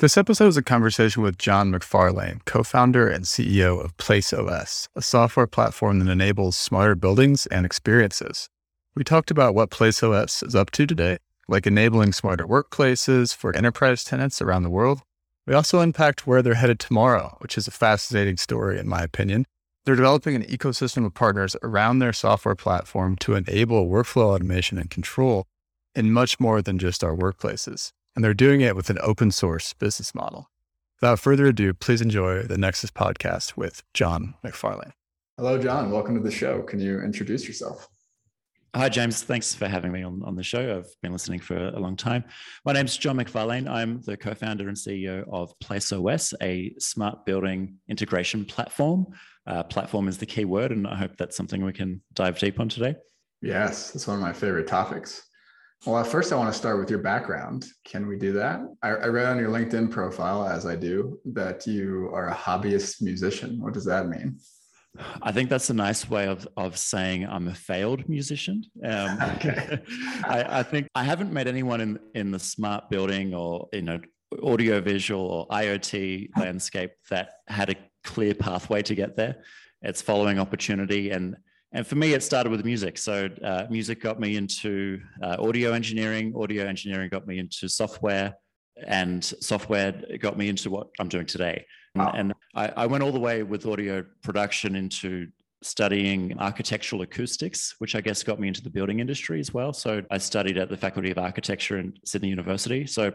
This episode is a conversation with Jon McFarlane, co founder and CEO of PlaceOS, a software platform that enables smarter buildings and experiences. We talked about what PlaceOS is up to today, like enabling smarter workplaces for enterprise tenants around the world. We also unpacked where they're headed tomorrow, which is a fascinating story, in my opinion. They're developing an ecosystem of partners around their software platform to enable workflow automation and control in much more than just our workplaces and they're doing it with an open source business model. Without further ado, please enjoy the Nexus podcast with Jon McFarlane. Hello, Jon. Welcome to the show. Can you introduce yourself? Hi, James. Thanks for having me on, on the show. I've been listening for a long time. My name's Jon McFarlane. I'm the co founder and CEO of PlaceOS, a smart building integration platform. Uh, platform is the key word, and I hope that's something we can dive deep on today. Yes, that's one of my favorite topics. Well, first, I want to start with your background. Can we do that? I, I, read on your LinkedIn profile, as I do, that you are a hobbyist musician. What does that mean? I think that's a nice way of, of saying I'm a failed musician. Um, okay. I, I, think I haven't met anyone in, in the smart building or in an audio visual or IoT landscape that had a clear pathway to get there. It's following opportunity and and for me, it started with music. So uh, music got me into uh, audio engineering. Audio engineering got me into software, and software got me into what I'm doing today. Wow. And I, I went all the way with audio production into studying architectural acoustics, which I guess got me into the building industry as well. So I studied at the Faculty of Architecture in Sydney University. So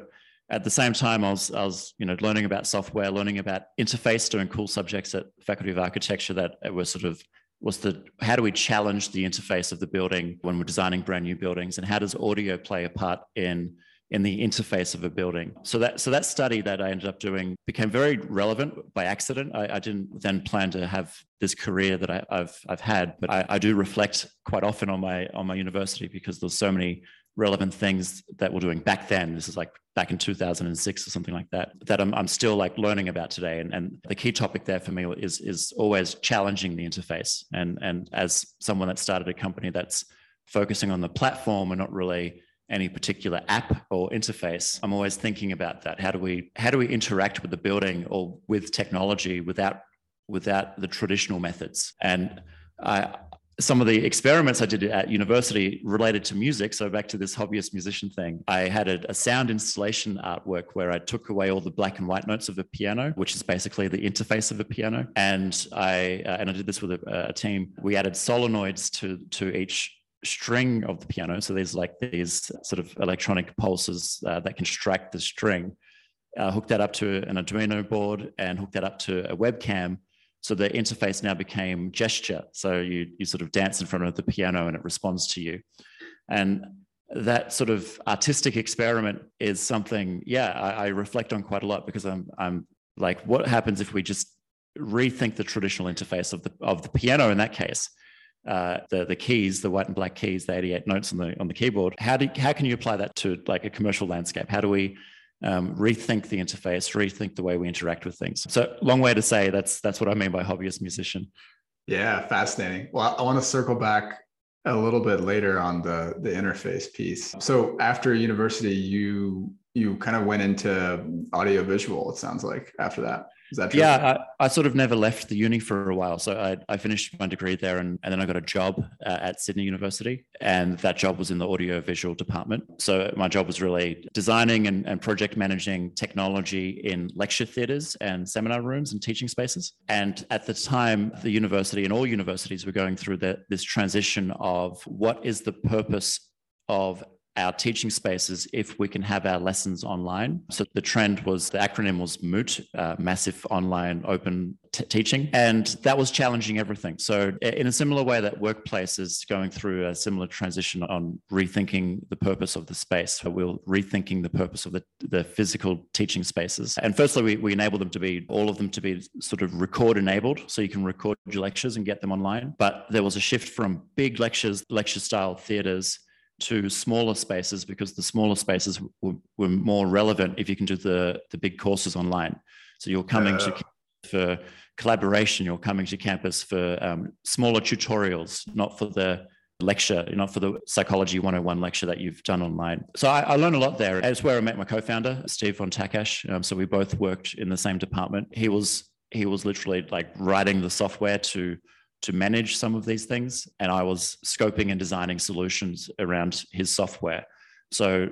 at the same time, I was, I was, you know, learning about software, learning about interface, doing cool subjects at Faculty of Architecture that were sort of was the how do we challenge the interface of the building when we're designing brand new buildings? And how does audio play a part in in the interface of a building? So that so that study that i ended up doing became very relevant by accident. I, I didn't then plan to have this career that I, have I've had but I, I do reflect quite often on my on my university because there's so many relevant things that we're doing back then. This is like back in 2006 or something like that, that I'm, I'm still like learning about today. And, and the key topic there for me is, is always challenging the interface. And, and as someone that started a company that's focusing on the platform and not really any particular app or interface, I'm always thinking about that. How do we, how do we interact with the building or with technology without, without the traditional methods? And I, some of the experiments I did at university related to music. So back to this hobbyist musician thing, I had a, a, sound installation artwork where I took away all the black and white notes of a piano, which is basically the interface of a piano, and I uh, and I did this with a, a team. We added solenoids to to each string of the piano. So there's like these sort of electronic pulses uh, that can strike the string. Uh, hooked that up to an Arduino board and hooked that up to a webcam so the interface now became gesture. So you, you sort of dance in front of the piano and it responds to you. And that sort of artistic experiment is something, yeah, I, I reflect on quite a lot because I'm, I'm like, what happens if we just rethink the traditional interface of the, of the piano in that case? Uh, the the keys, the white and black keys, the 88 notes on the on the keyboard. How do how can you apply that to like a commercial landscape? How do we um, rethink the interface, rethink the way we interact with things. So, long way to say that's that's what I mean by hobbyist musician. Yeah, fascinating. Well, I want to circle back a little bit later on the the interface piece. So, after university, you you kind of went into audio visual. It sounds like after that. Is that true? Yeah, I, I, sort of never left the uni for a while. So I, I finished my degree there and, and then I got a job uh, at Sydney University. And that job was in the audio visual department. So my job was really designing and, and project managing technology in lecture theatres and seminar rooms and teaching spaces. And at the time, the university and all universities were going through the, this transition of what is the purpose of our teaching spaces if we can have our lessons online. So the trend was the acronym was MOOT, uh, Massive Online Open t- Teaching, and that was challenging everything. So in a similar way that workplace is going through a similar transition on rethinking the purpose of the space, so we're rethinking the purpose of the, the physical teaching spaces. And firstly, we, we enable them to be all of them to be sort of record enabled, so you can record your lectures and get them online. But there was a shift from big lectures, lecture style theaters to smaller spaces because the smaller spaces were, were, more relevant if you can do the, the big courses online. So you're coming uh, to for collaboration, you're coming to campus for um, smaller tutorials, not for the lecture, not for the psychology 101 lecture that you've done online. So I, I learned a lot there. It's where I met my co-founder, Steve von Takach. Um, so we both worked in the same department. He was he was literally like writing the software to to manage some of these things. And I was scoping and designing solutions around his software. So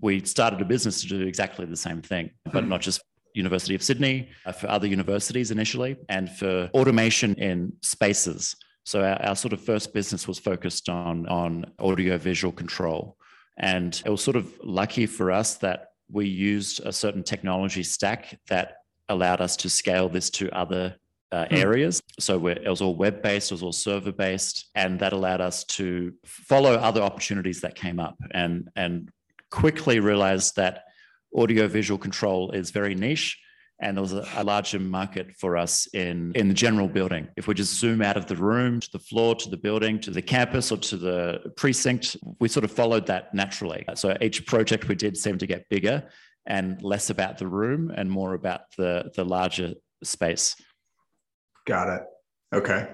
we started a business to do exactly the same thing, but not just University of Sydney, uh, for other universities initially, and for automation in spaces. So our, our sort of first business was focused on, on audio visual control. And it was sort of lucky for us that we used a certain technology stack that allowed us to scale this to other uh, hmm. areas. So it was all web based, it was all server based, and that allowed us to follow other opportunities that came up and and quickly realized that audio visual control is very niche. And there was a, a larger market for us in, in the general building. If we just zoom out of the room to the floor, to the building, to the campus, or to the precinct, we sort of followed that naturally. So each project we did seemed to get bigger and less about the room and more about the, the larger space. Got it. Okay.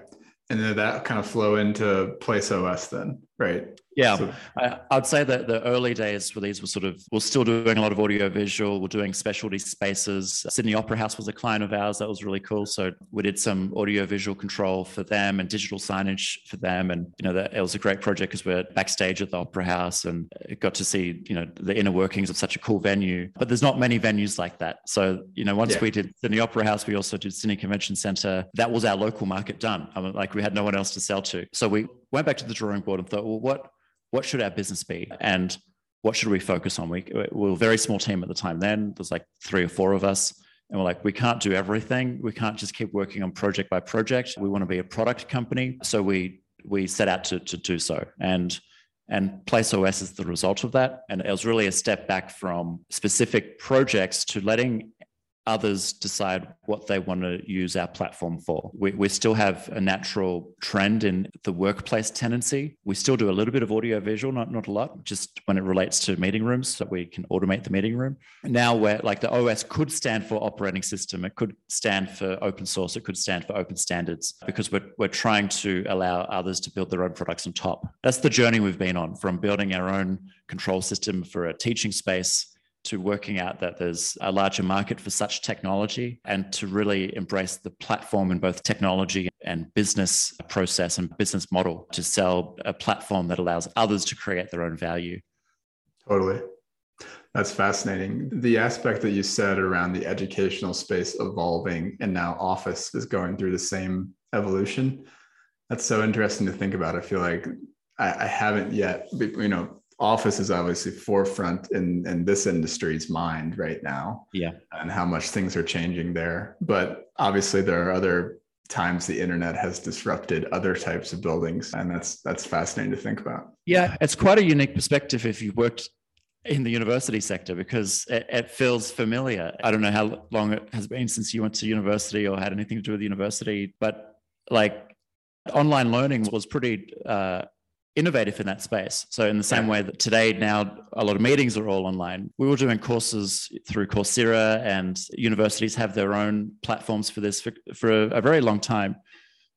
And then that kind of flow into PlaceOS then, right? Yeah, so, I, would say that the early days for these were sort of we're still doing a lot of audio visual. We're doing specialty spaces. Sydney Opera House was a client of ours. That was really cool. So we did some audio visual control for them and digital signage for them. And you know, that, it was a great project because we're backstage at the Opera House and got to see you know the inner workings of such a cool venue. But there's not many venues like that. So you know, once yeah. we did Sydney Opera House, we also did Sydney Convention Centre. That was our local market done. I mean, like we had no one else to sell to. So we went back to the drawing board and thought, well, what what should our business be and what should we focus on? We, we were a very small team at the time then. There's like three or four of us. And we're like, we can't do everything. We can't just keep working on project by project. We want to be a product company. So we we set out to, to do so. And and PlaceOS is the result of that. And it was really a step back from specific projects to letting others decide what they want to use our platform for. We, we still have a natural trend in the workplace tendency. We still do a little bit of audio visual, not, not a lot, just when it relates to meeting rooms, so we can automate the meeting room. Now, where like the OS could stand for operating system, it could stand for open source, it could stand for open standards, because we're, we're trying to allow others to build their own products on top. That's the journey we've been on from building our own control system for a teaching space to working out that there's a larger market for such technology and to really embrace the platform in both technology and business process and business model to sell a platform that allows others to create their own value. Totally. That's fascinating. The aspect that you said around the educational space evolving and now office is going through the same evolution. That's so interesting to think about. I feel like I, I haven't yet, you know, office is obviously forefront in in this industry's mind right now yeah. and how much things are changing there. But obviously there are other times the internet has disrupted other types of buildings and that's that's fascinating to think about. Yeah it's quite a unique perspective if you've worked in the university sector because it, it, feels familiar. I don't know how long it has been since you went to university or had anything to do with the university but like online learning was pretty uh, innovative in that space. So in the same way that today now a lot of meetings are all online, we were doing courses through Coursera and universities have their own platforms for this for, for a, a very long time.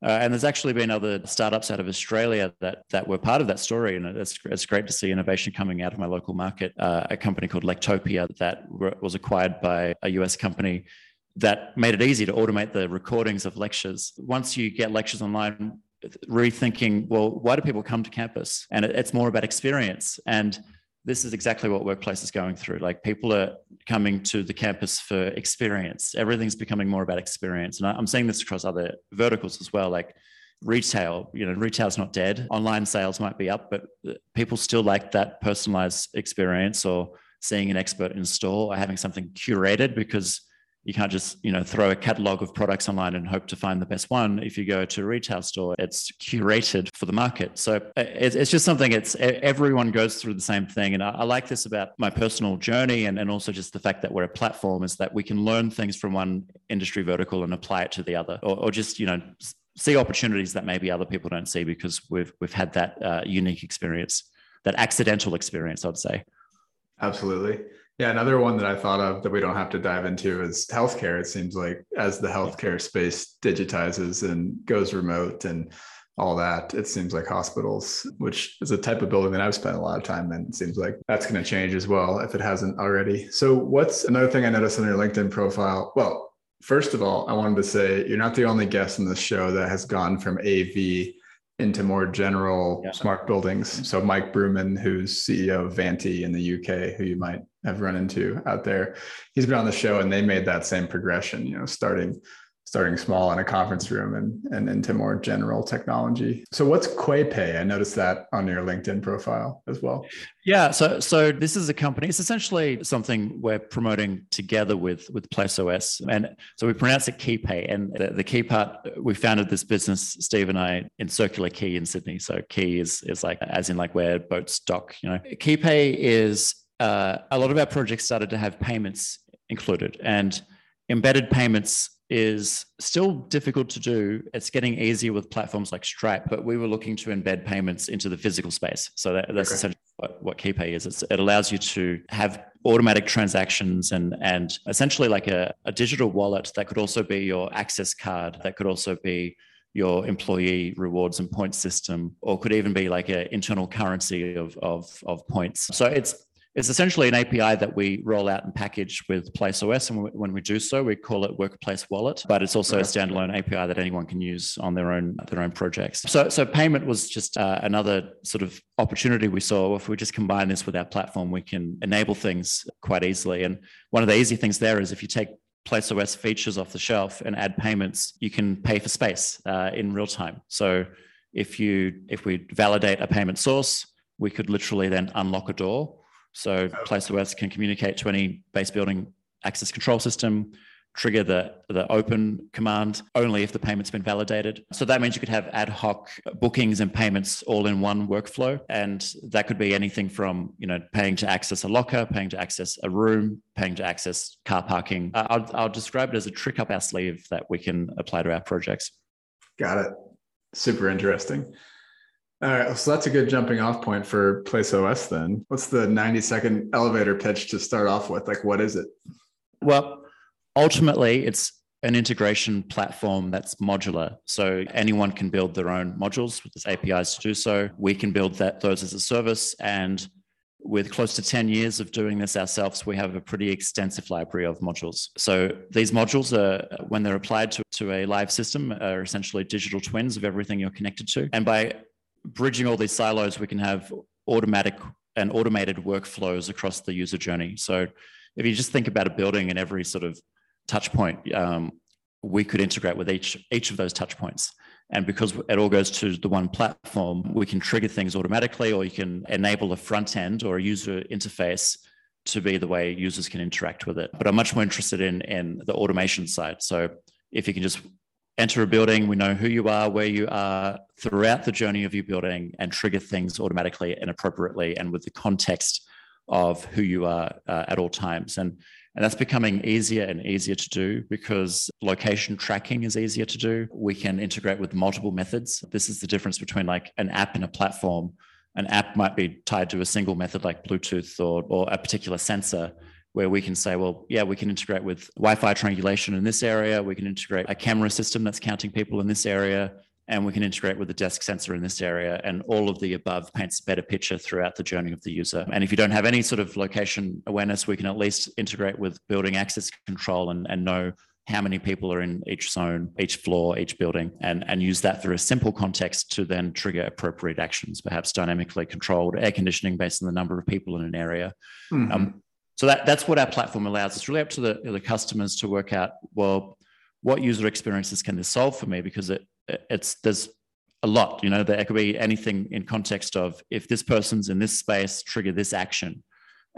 Uh, and there's actually been other startups out of Australia that that were part of that story, and it's it's great to see innovation coming out of my local market. Uh, a company called Lectopia that was acquired by a US company that made it easy to automate the recordings of lectures. Once you get lectures online, rethinking well why do people come to campus? And it's more about experience. And this is exactly what workplace is going through. Like people are coming to the campus for experience. Everything's becoming more about experience. And i'm seeing this across other verticals as well. Like retail. You know, retail's not dead. Online sales might be up, but people still like that personalized experience or seeing an expert in store or having something curated because you can't just you know throw a catalog of products online and hope to find the best one. If you go to a retail store it's curated for the market. So uh, it's just something it's everyone goes through the same thing. And i like this about my personal journey and, and also just the fact that we're a platform is that we can learn things from one industry vertical and apply it to the other or, or just you know see opportunities that maybe other people don't see because we've we've had that uh, unique experience that accidental experience i'd say. Absolutely yeah, another one that I thought of that we don't have to dive into is healthcare. It seems like as the healthcare space digitizes and goes remote and all that, it seems like hospitals, which is a type of building that I've spent a lot of time in, it seems like that's going to change as well if it hasn't already. So, what's another thing I noticed on your LinkedIn profile? Well, first of all, I wanted to say you're not the only guest in this show that has gone from AV into more general yeah. smart buildings. So Mike Brooman, who's CEO of Vanti in the UK, who you might have run into out there, he's been on the show and they made that same progression, you know, starting starting small in a conference room and, and into more general technology. So what's QuayPay? I noticed that on your LinkedIn profile as well. Yeah, so so this is a company. It's essentially something we're promoting together with with PlaceOS, and so we pronounce it QuayPay. And the, the key part, we founded this business, Steve and I, in Circular Quay in Sydney. So key is is like as in like where boats dock. You know, QuayPay is uh, a lot of our projects started to have payments included, and embedded payments is still difficult to do. It's getting easier with platforms like Stripe, but we were looking to embed payments into the physical space. So that, that's okay. essentially what, what QuayPay is. It's, it allows you to have automatic transactions and and essentially like a, a digital wallet that could also be your access card, that could also be your employee rewards and points system, or could even be like an internal currency of, of, of points. So it's it's essentially an API that we roll out and package with PlaceOS. And when we do so, we call it Workplace Wallet, but it's also a standalone API that anyone can use on their own their own projects. So, so payment was just uh, another sort of opportunity we saw. If we just combine this with our platform, we can enable things quite easily. And one of the easy things there is if you take PlaceOS features off the shelf and add payments, you can pay for space uh, in real time. So if you if we validate a payment source, we could literally then unlock a door so PlaceOS can communicate to any base building access control system, trigger the, the open command only if the payment's been validated. So that means you could have ad hoc bookings and payments all in one workflow. And that could be anything from, you know, paying to access a locker, paying to access a room, paying to access car parking. Uh, I'll, I'll describe it as a trick up our sleeve that we can apply to our projects. Got it. Super interesting. All right, so that's a good jumping off point for PlaceOS then. What's the 90 second elevator pitch to start off with? Like, what is it? Well, ultimately, it's an integration platform that's modular. So anyone can build their own modules with these APIs to do so. We can build that those as a service. And with close to 10 years of doing this ourselves, we have a pretty extensive library of modules. So these modules are, when they're applied to, to a live system, are essentially digital twins of everything you're connected to. And by bridging all these silos, we can have automatic and automated workflows across the user journey. So if you just think about a building and every sort of touch point, um, we could integrate with each each of those touch points. And because it all goes to the one platform, we can trigger things automatically, or you can enable a front end or a user interface to be the way users can interact with it. But I'm much more interested in in the automation side. So if you can just enter a building, we know who you are, where you are throughout the journey of your building, and trigger things automatically and appropriately and with the context of who you are uh, at all times. And, and that's becoming easier and easier to do because location tracking is easier to do. We can integrate with multiple methods. This is the difference between like an app and a platform. An app might be tied to a single method like Bluetooth or, or a particular sensor where we can say, well, yeah, we can integrate with Wi Fi triangulation in this area. We can integrate a camera system that's counting people in this area. And we can integrate with the desk sensor in this area. And all of the above paints a better picture throughout the journey of the user. And if you don't have any sort of location awareness, we can at least integrate with building access control and, and know how many people are in each zone, each floor, each building, and, and use that through a simple context to then trigger appropriate actions, perhaps dynamically controlled air conditioning based on the number of people in an area. Mm-hmm. Um, so that, that's what our platform allows. It's really up to the, the customers to work out, well, what user experiences can this solve for me? Because it, it's there's a lot. You know, there could be anything in context of if this person's in this space, trigger this action.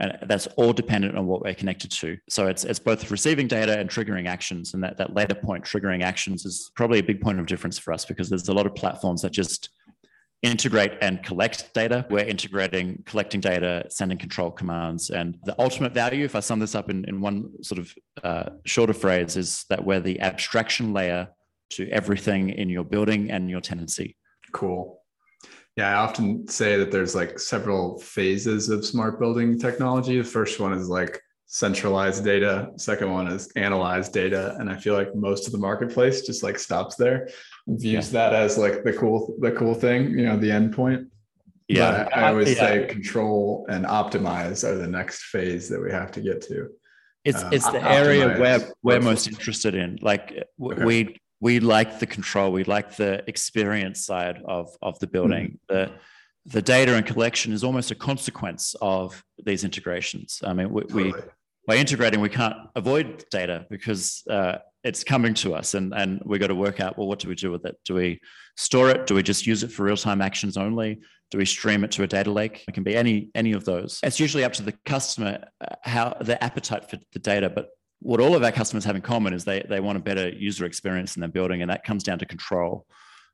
And that's all dependent on what we're connected to. So it's it's both receiving data and triggering actions. And that, that later point, triggering actions, is probably a big point of difference for us because there's a lot of platforms that just integrate and collect data. We're integrating, collecting data, sending control commands. And the ultimate value, if I sum this up in, in one sort of uh, shorter phrase, is that we're the abstraction layer to everything in your building and your tenancy. Cool. Yeah, I often say that there's like several phases of smart building technology. The first one is like centralized data. Second one is analyzed data. And I feel like most of the marketplace just like stops there views yeah. that as like the cool the cool thing, you know, the end point. Yeah. But I always yeah. say control and optimize are the next phase that we have to get to. It's um, it's the area where we're most interested in. Like okay. we we like the control, we like the experience side of of the building. Mm-hmm. The the data and collection is almost a consequence of these integrations. I mean, we, totally. we by integrating, we can't avoid data because uh, it's coming to us and, and we've got to work out, well, what do we do with it? Do we store it? Do we just use it for real-time actions only? Do we stream it to a data lake? It can be any, any of those. It's usually up to the customer, uh, how their appetite for the data, but what all of our customers have in common is they, they want a better user experience in their building and that comes down to control.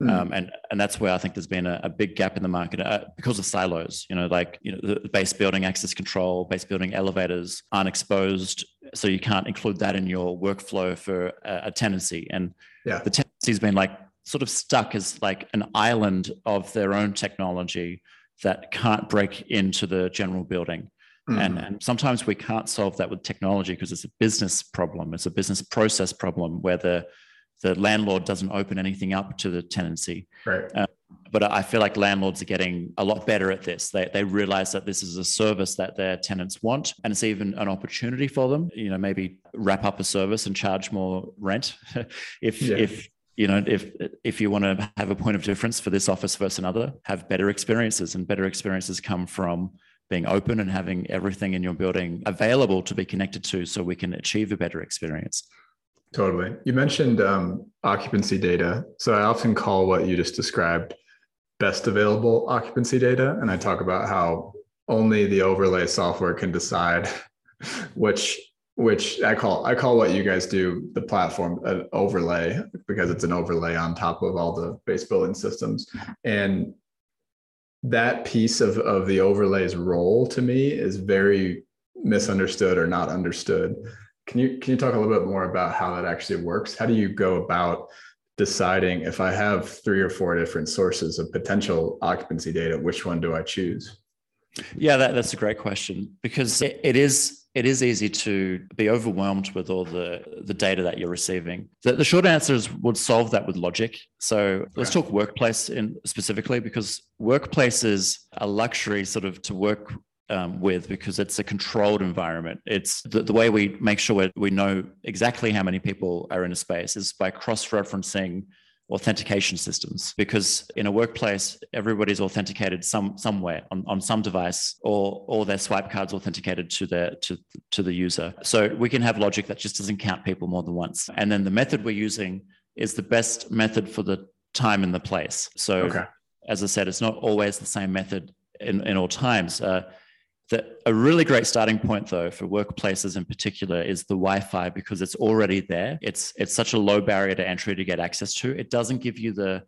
Mm. Um, and and that's where I think there's been a, a big gap in the market uh, because of silos. You know, like you know, the, base building access control, base building elevators aren't exposed, so you can't include that in your workflow for a, a tenancy. And yeah. the tenancy's been like sort of stuck as like an island of their own technology that can't break into the general building. Mm. And, and sometimes we can't solve that with technology because it's a business problem. It's a business process problem where the the landlord doesn't open anything up to the tenancy. Right. Uh, but I feel like landlords are getting a lot better at this. They, they realize that this is a service that their tenants want, and it's even an opportunity for them. You know, maybe wrap up a service and charge more rent if yeah. if you know if if you want to have a point of difference for this office versus another, have better experiences, and better experiences come from being open and having everything in your building available to be connected to, so we can achieve a better experience. Totally. You mentioned um, occupancy data. So I often call what you just described best available occupancy data. And I talk about how only the overlay software can decide which which I call I call what you guys do the platform an overlay because it's an overlay on top of all the base building systems. And that piece of, of the overlay's role to me is very misunderstood or not understood. Can you can you talk a little bit more about how that actually works? How do you go about deciding if I have three or four different sources of potential occupancy data, which one do I choose? Yeah, that, that's a great question because it, it is it is easy to be overwhelmed with all the the data that you're receiving. The, the short answer is would solve that with logic. So let's talk workplace in specifically because workplace is a luxury sort of to work um, with because it's a controlled environment. It's the, the way we make sure we know exactly how many people are in a space is by cross referencing authentication systems because in a workplace everybody's authenticated some somewhere on, on some device or or their swipe cards authenticated to the to to the user so we can have logic that just doesn't count people more than once and then the method we're using is the best method for the time and the place so okay. as i said it's not always the same method in, in all times uh, the, a really great starting point, though, for workplaces in particular is the Wi-Fi because it's already there. It's it's such a low barrier to entry to get access to. It doesn't give you the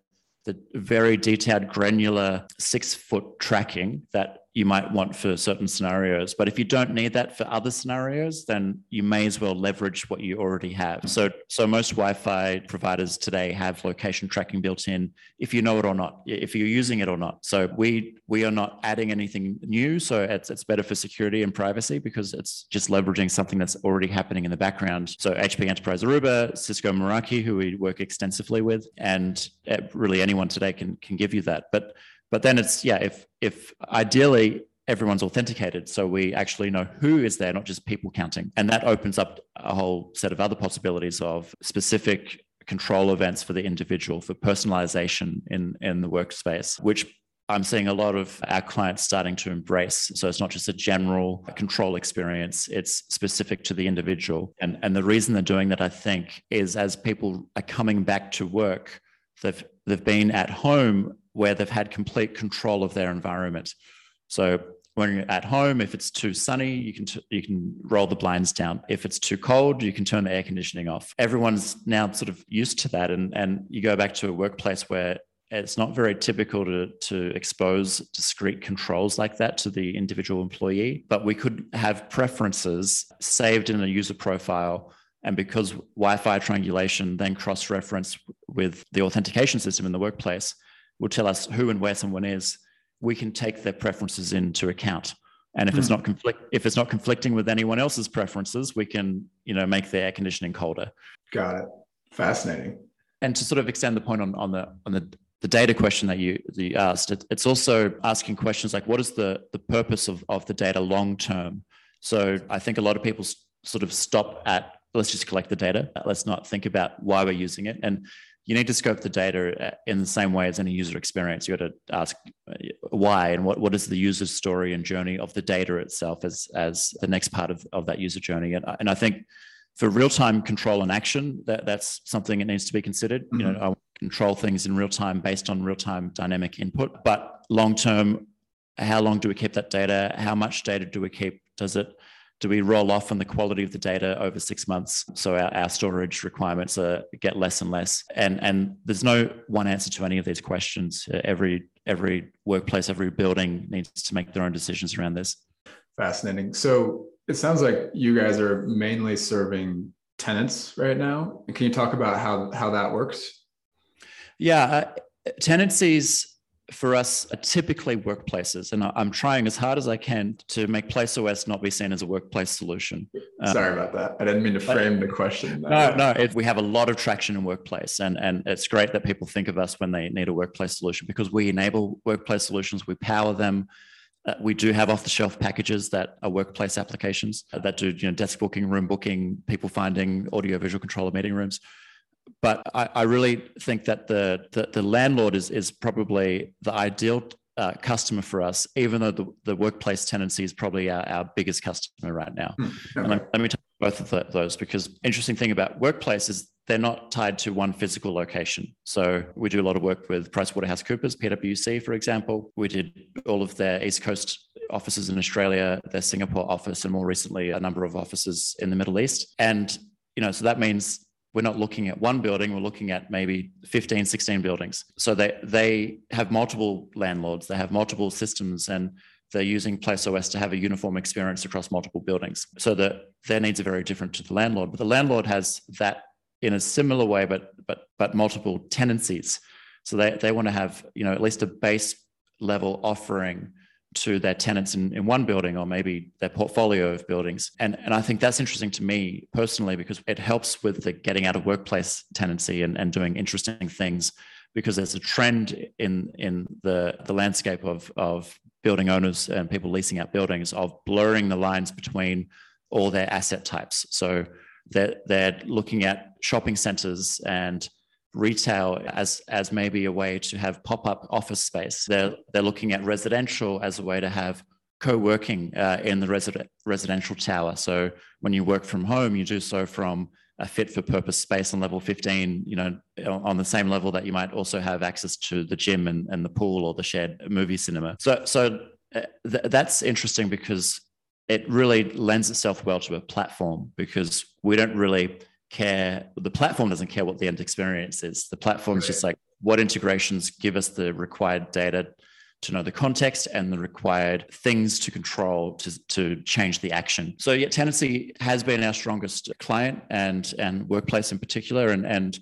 the very detailed, granular six foot tracking that you might want for certain scenarios. But if you don't need that for other scenarios, then you may as well leverage what you already have. So, so most Wi-Fi providers today have location tracking built in, if you know it or not, if you're using it or not. So we we are not adding anything new. So it's it's better for security and privacy because it's just leveraging something that's already happening in the background. So HP Enterprise Aruba, Cisco Meraki, who we work extensively with, and uh, really anyone today can can give you that. But but then it's yeah, if if ideally everyone's authenticated, so we actually know who is there, not just people counting, and that opens up a whole set of other possibilities of specific control events for the individual, for personalization in in the workspace, which I'm seeing a lot of our clients starting to embrace. So it's not just a general control experience, it's specific to the individual. And, and the reason they're doing that, I think, is as people are coming back to work, they've they've been at home where they've had complete control of their environment. So when you're at home, if it's too sunny, you can you can roll the blinds down. If it's too cold, you can turn the air conditioning off. Everyone's now sort of used to that, and and you go back to a workplace where it's not very typical to to expose discrete controls like that to the individual employee. But we could have preferences saved in a user profile. And because Wi-Fi triangulation then cross-reference with the authentication system in the workplace will tell us who and where someone is, we can take their preferences into account. And if mm. it's hmm. not conflict, if it's not conflicting with anyone else's preferences, we can, you know, make the air conditioning colder. Got it. Fascinating. And to sort of extend the point on, on the on the the data question that you, that you asked, it, it's also asking questions like what is the the purpose of, of the data long term? So I think a lot of people sort of stop at let's just collect the data. Let's not think about why we're using it. And you need to scope the data uh, in the same way as any user experience. You got to ask uh, why and what, what is the user story and journey of the data itself as, as the next part of, of that user journey. And, and I think for real-time control and action, that, that's something that needs to be considered. Mm-hmm. You know, mm-hmm. I control things in real time based on real-time dynamic input. But long-term, how long do we keep that data? How much data do we keep? Does it do we roll off on the quality of the data over six months? So our, our storage requirements are, get less and less. And and there's no one answer to any of these questions. Every every workplace every building needs to make their own decisions around this. Fascinating. So it sounds like you guys are mainly serving tenants right now. Can you talk about how how that works? Yeah uh, tenancies for us are typically workplaces, and I'm trying as hard as I can to make PlaceOS not be seen as a workplace solution. Um, Sorry about that. I didn't mean to frame the question. No, no, it, we have a lot of traction in workplace, and and it's great that people think of us when they need a workplace solution because we enable workplace solutions, we power them. Uh, we do have off-the-shelf packages that are workplace applications uh, that do you know desk booking, room booking, people finding, audio-visual control of meeting rooms but I, I really think that the, the, the landlord is is probably the ideal uh, customer for us, even though the, the workplace tenancy is probably our, our biggest customer right now. Mm, okay. And let, let me talk both of the, those because interesting thing about workplace is they're not tied to one physical location. So we do a lot of work with PricewaterhouseCoopers, PwC, for example. We did all of their East Coast offices in Australia, their Singapore office, and more recently a number of offices in the Middle East. And you know, so that means we're not looking at one building, we're looking at maybe 15, 16 buildings. So they, they have multiple landlords, they have multiple systems, and they're using PlaceOS to have a uniform experience across multiple buildings. So that their needs are very different to the landlord. But the landlord has that in a similar way, but but but multiple tenancies. So they, they want to have, you know, at least a base level offering to their tenants in, in one building or maybe their portfolio of buildings. And, and I think that's interesting to me personally because it helps with the getting out of workplace tenancy and, and doing interesting things because there's a trend in in the the landscape of of building owners and people leasing out buildings of blurring the lines between all their asset types. So they're, they're looking at shopping centers and retail as as maybe a way to have pop-up office space. They're they're looking at residential as a way to have co-working uh, in the resident residential tower. So when you work from home, you do so from a fit for purpose space on level 15, you know, on the same level that you might also have access to the gym and, and the pool or the shared movie cinema. So so uh, th- that's interesting because it really lends itself well to a platform because we don't really care the platform doesn't care what the end experience is the platform is right. just like what integrations give us the required data to know the context and the required things to control to, to change the action. So yeah, tenancy has been our strongest client and and workplace in particular. And and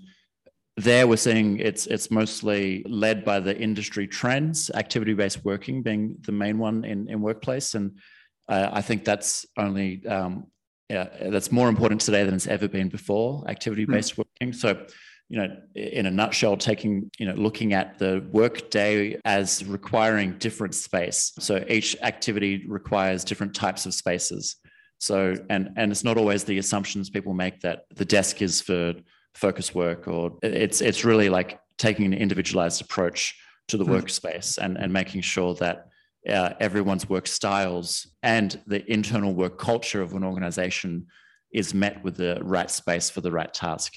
there we're seeing it's it's mostly led by the industry trends, activity-based working being the main one in, in workplace. And uh, I think that's only um, yeah, that's more important today than it's ever been before. Activity-based mm. working. So, you know, in a nutshell, taking you know, looking at the work day as requiring different space. So each activity requires different types of spaces. So, and and it's not always the assumptions people make that the desk is for focus work, or it's it's really like taking an individualized approach to the mm. workspace and and making sure that uh, everyone's work styles and the internal work culture of an organization is met with the right space for the right task.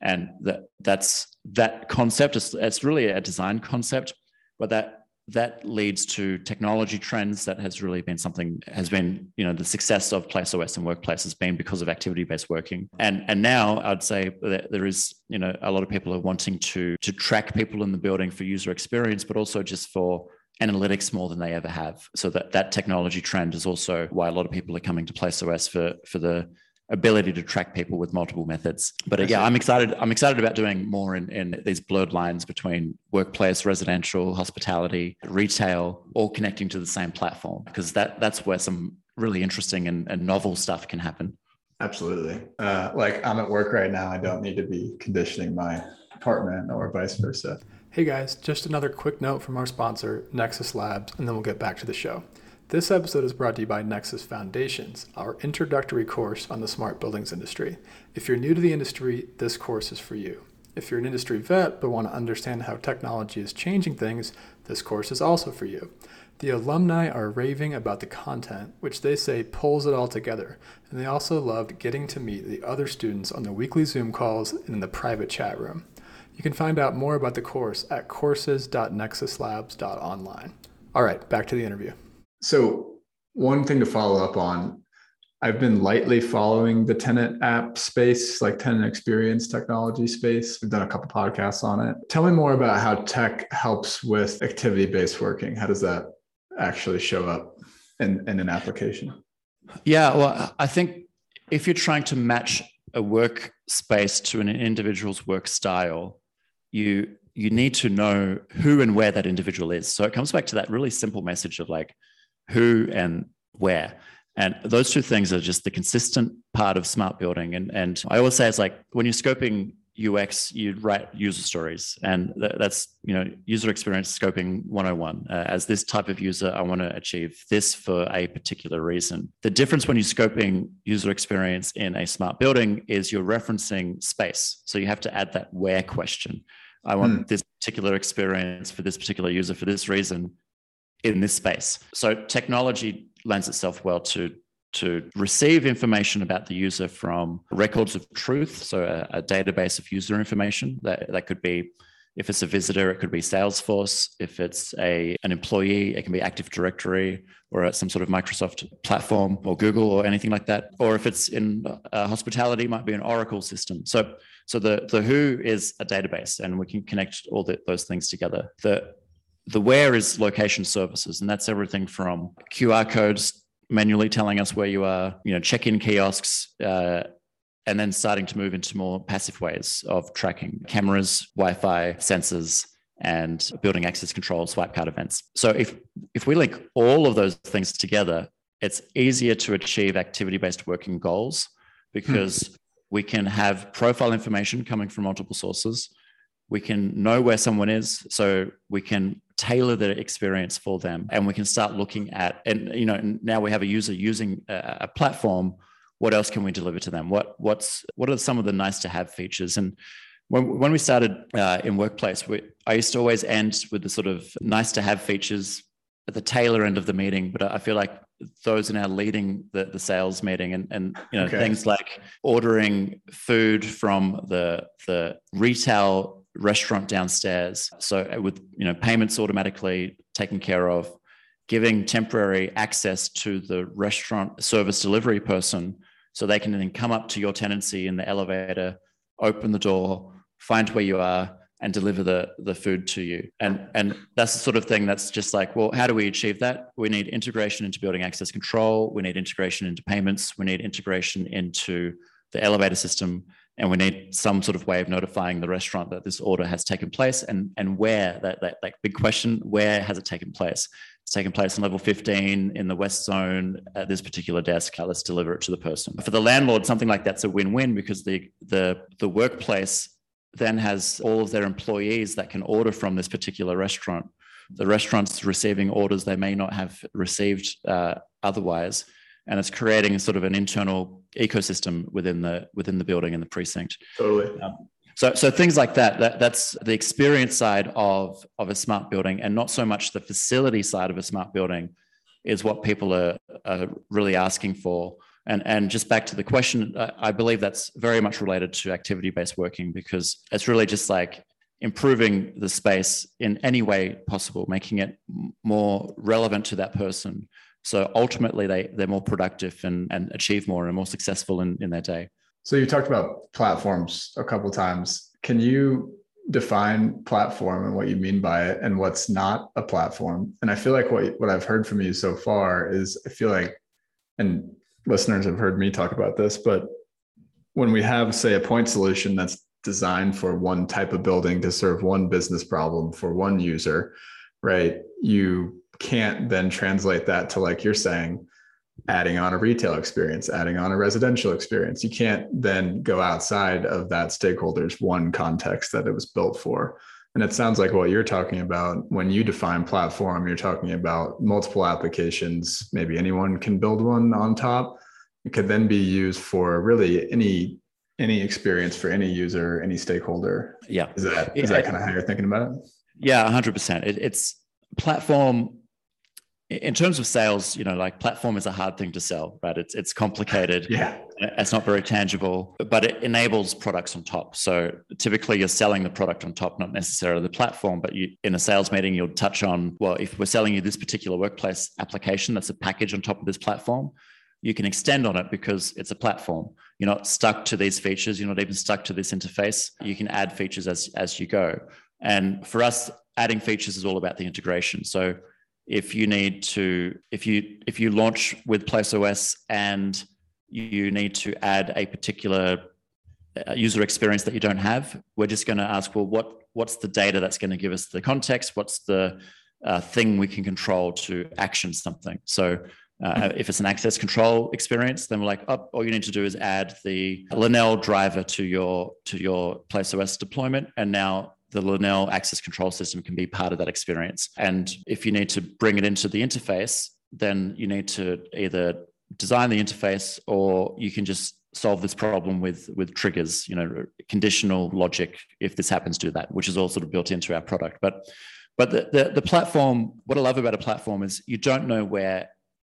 and that that's that concept is it's really a design concept but that that leads to technology trends that has really been something has been you know the success of PlaceOS and workplace has been because of activity based working and and now i'd say that there is you know a lot of people are wanting to to track people in the building for user experience but also just for analytics more than they ever have so that that technology trend is also why a lot of people are coming to PlaceOS for for the ability to track people with multiple methods. But uh, yeah, I'm excited. I'm excited about doing more in, in these blurred lines between workplace, residential, hospitality, retail, all connecting to the same platform because that that's where some really interesting and, and novel stuff can happen. Absolutely. Uh, like I'm at work right now. I don't need to be conditioning my apartment or vice versa. Hey guys, just another quick note from our sponsor, Nexus Labs, and then we'll get back to the show. This episode is brought to you by Nexus Foundations, our introductory course on the smart buildings industry. If you're new to the industry, this course is for you. If you're an industry vet but want to understand how technology is changing things, this course is also for you. The alumni are raving about the content, which they say pulls it all together, and they also loved getting to meet the other students on the weekly Zoom calls and in the private chat room. You can find out more about the course at courses.nexuslabs.online. All right, back to the interview. So one thing to follow up on, I've been lightly following the tenant app space, like tenant experience technology space. We've done a couple podcasts on it. Tell me more about how tech helps with activity based working. How does that actually show up in, in an application? Yeah, well, I think if you're trying to match a workspace to an individual's work style, you you need to know who and where that individual is. So it comes back to that really simple message of like, who and where. And those two things are just the consistent part of smart building. And, and I always say it's like when you're scoping UX, you write user stories. And that's, you know, user experience scoping 101. Uh, as this type of user, I want to achieve this for a particular reason. The difference when you're scoping user experience in a smart building is you're referencing space. So you have to add that where question. I want hmm. this particular experience for this particular user for this reason in this space. So technology lends itself well to to receive information about the user from records of truth, so a, a, database of user information. That that could be, if it's a visitor, it could be Salesforce. If it's a an employee, it can be Active Directory or some sort of Microsoft platform or Google or anything like that. Or if it's in uh, hospitality, it might be an Oracle system. So so the the Who is a database, and we can connect all the, those things together. The the where is location services, and that's everything from QR codes manually telling us where you are, you know, check-in kiosks, uh, and then starting to move into more passive ways of tracking cameras, Wi-Fi, sensors, and building access control, swipe card events. So if if we link all of those things together, it's easier to achieve activity-based working goals because hmm. we can have profile information coming from multiple sources. We can know where someone is, so we can tailor the experience for them and we can start looking at and you know now we have a user using a, a platform what else can we deliver to them what what's what are some of the nice to have features and when, when we started uh, in workplace we, i used to always end with the sort of nice to have features at the tailor end of the meeting but i feel like those are now leading the, the sales meeting and, and you know okay. things like ordering food from the the retail restaurant downstairs. So uh, with you know payments automatically taken care of, giving temporary access to the restaurant service delivery person so they can then come up to your tenancy in the elevator, open the door, find where you are, and deliver the, the food to you. And, and that's the sort of thing that's just like, well, how do we achieve that? We need integration into building access control. We need integration into payments. We need integration into the elevator system and we need some sort of way of notifying the restaurant that this order has taken place and and where that that, that big question where has it taken place it's taken place on level 15 in the west zone at this particular desk let's deliver it to the person for the landlord something like that's a win-win because the the the workplace then has all of their employees that can order from this particular restaurant the restaurant's receiving orders they may not have received uh, otherwise and it's creating sort of an internal ecosystem within the within the building and the precinct. Totally. Um, so, so things like that, that, that's the experience side of, of a smart building and not so much the facility side of a smart building is what people are, are really asking for. And, and just back to the question, I believe that's very much related to activity based working because it's really just like improving the space in any way possible, making it more relevant to that person. So ultimately, they, they're more productive and, and achieve more and more successful in, in their day. So you talked about platforms a couple times. Can you define platform and what you mean by it and what's not a platform? And I feel like what, what I've heard from you so far is I feel like, and listeners have heard me talk about this, but when we have, say, a point solution that's designed for one type of building to serve one business problem for one user, right? You can't then translate that to, like you're saying, adding on a retail experience, adding on a residential experience. You can't then go outside of that stakeholder's one context that it was built for. And it sounds like what you're talking about when you define platform, you're talking about multiple applications. Maybe anyone can build one on top. It could then be used for really any any experience for any user, any stakeholder. Yeah. Is that is that kind of how you're thinking about it? Yeah, 100%. It, it's platform in terms of sales, you know, like platform is a hard thing to sell, right? It's it's complicated. yeah. It's not very tangible, but it enables products on top. So typically you're selling the product on top, not necessarily the platform, but you in a sales meeting, you'll touch on, well, if we're selling you this particular workplace application that's a package on top of this platform, you can extend on it because it's a platform. You're not stuck to these features. You're not even stuck to this interface. You can add features as as you go. And for us, adding features is all about the integration. So if you need to if you if you launch with PlaceOS and you need to add a particular uh, user experience that you don't have we're just going to ask well what what's the data that's going to give us the context? What's the uh, thing we can control to action something? So uh, if it's an access control experience, then we're like, oh, all you need to do is add the Lenel driver to your to your PlaceOS deployment, and now the Lenel access control system can be part of that experience. And if you need to bring it into the interface, then you need to either design the interface or you can just solve this problem with with triggers, you know, conditional logic if this happens, do that, which is all sort of built into our product. But but the, the, the platform, what I love about a platform is you don't know where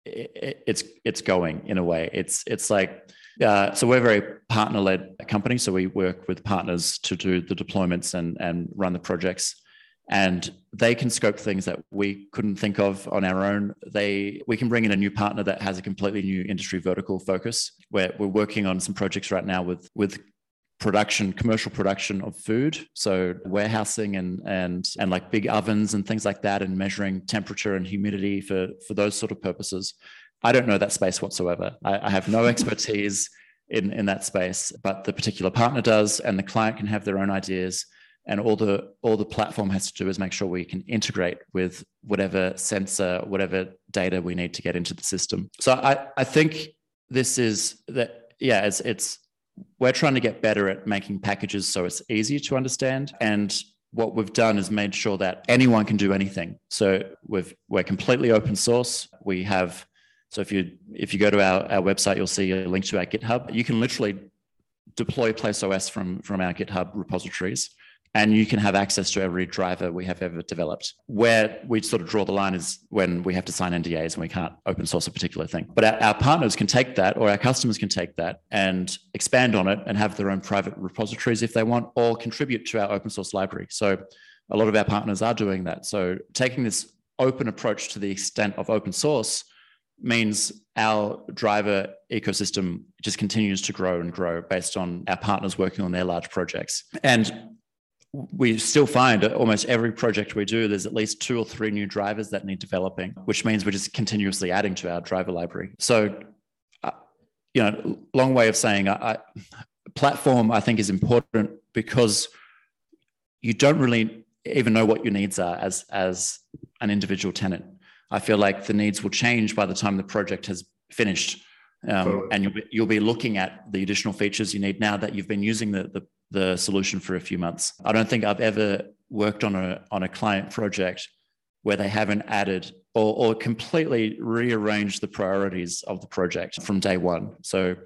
it's it's going in a way. It's it's like uh, so we're a very partner led company. So we work with partners to do the deployments and, and run the projects. And they can scope things that we couldn't think of on our own. They we can bring in a new partner that has a completely new industry vertical focus. We're, we're working on some projects right now with with production, commercial production of food. So warehousing and and and like big ovens and things like that, and measuring temperature and humidity for for those sort of purposes. I don't know that space whatsoever. I, I have no expertise in, in that space, but the particular partner does, and the client can have their own ideas. And all the all the platform has to do is make sure we can integrate with whatever sensor, whatever data we need to get into the system. So I, I think this is that yeah, it's it's we're trying to get better at making packages so it's easier to understand. And what we've done is made sure that anyone can do anything. So we've we're completely open source. We have so if you if you go to our, our website, you'll see a link to our GitHub. You can literally deploy PlaceOS from from our GitHub repositories, and you can have access to every driver we have ever developed. Where we sort of draw the line is when we have to sign NDAs and we can't open source a particular thing. But our, our partners can take that, or our customers can take that and expand on it and have their own private repositories if they want, or contribute to our open source library. So a lot of our partners are doing that. So taking this open approach to the extent of open source means our driver ecosystem just continues to grow and grow based on our partners working on their large projects. And we still find almost every project we do, there's at least two or three new drivers that need developing, which means we're just continuously adding to our driver library. So, uh, you know, long way of saying, I, I, platform I think is important because you don't really even know what your needs are as as an individual tenant. I feel like the needs will change by the time the project has finished. Um, totally. And you'll be, you'll be looking at the additional features you need now that you've been using the, the, the solution for a few months. I don't think I've ever worked on a, on a client project where they haven't added or, or completely rearranged the priorities of the project from day one. So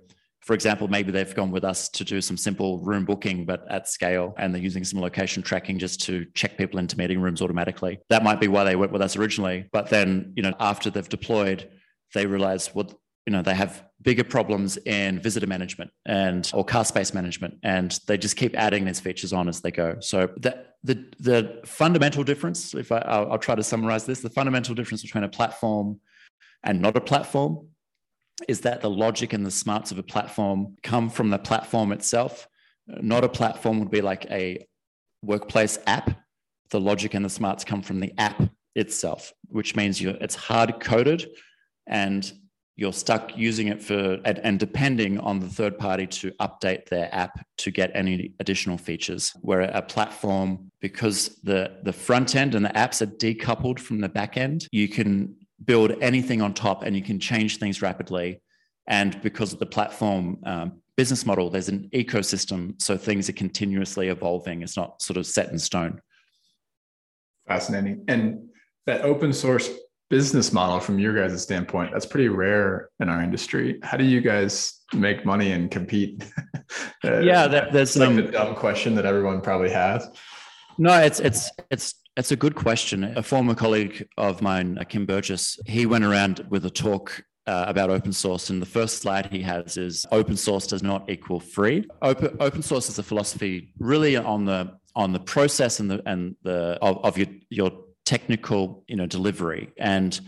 for example, maybe they've gone with us to do some simple room booking, but at scale, and they're using some location tracking just to check people into meeting rooms automatically. That might be why they went with us originally. But then, you know, after they've deployed, they realize, what, you know they have bigger problems in visitor management and or car space management and they just keep adding these features on as they go so the the, the fundamental difference if I, I'll, I'll try to summarize this the fundamental difference between a platform and not a platform is that the logic and the smarts of a platform come from the platform itself. Not a platform would be like a workplace app. The logic and the smarts come from the app itself which means you it's hard coded and you're stuck using it for and, and, depending on the third party to update their app to get any additional features. Where a platform because the the front end and the apps are decoupled from the back end you can build anything on top and you can change things rapidly. And because of the platform um, business model there's an ecosystem so things are continuously evolving. It's not sort of set in stone. Fascinating. And that open source business model from your guys' standpoint that's pretty rare in our industry. How do you guys make money and compete? Yeah that, that's like um, the dumb question that everyone probably has. No it's it's it's it's a good question. A former colleague of mine uh, kim burgess he went around with a talk uh, about open source and the first slide he has is open source does not equal free. Open, open source is a philosophy really on the on the process and the and the of, of your your technical you know delivery. And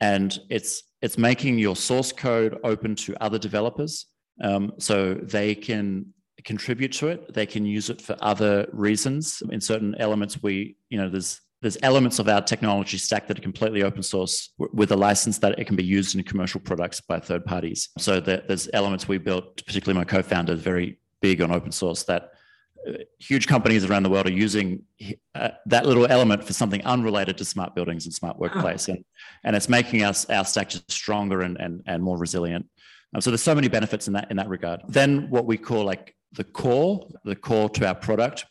and it's it's making your source code open to other developers. Um, so they can contribute to it they can use it for other reasons. In certain elements we you know there's there's elements of our technology stack that are completely open source with a license that it can be used in commercial products by third parties. So that there's elements we built particularly my co-founder is very big on open source that huge companies around the world are using uh, that little element for something unrelated to smart buildings and smart workplace. And and it's making us our stack just stronger and and, and more resilient. Um, so there's so many benefits in that in that regard. Then what we call like the core the core to our product.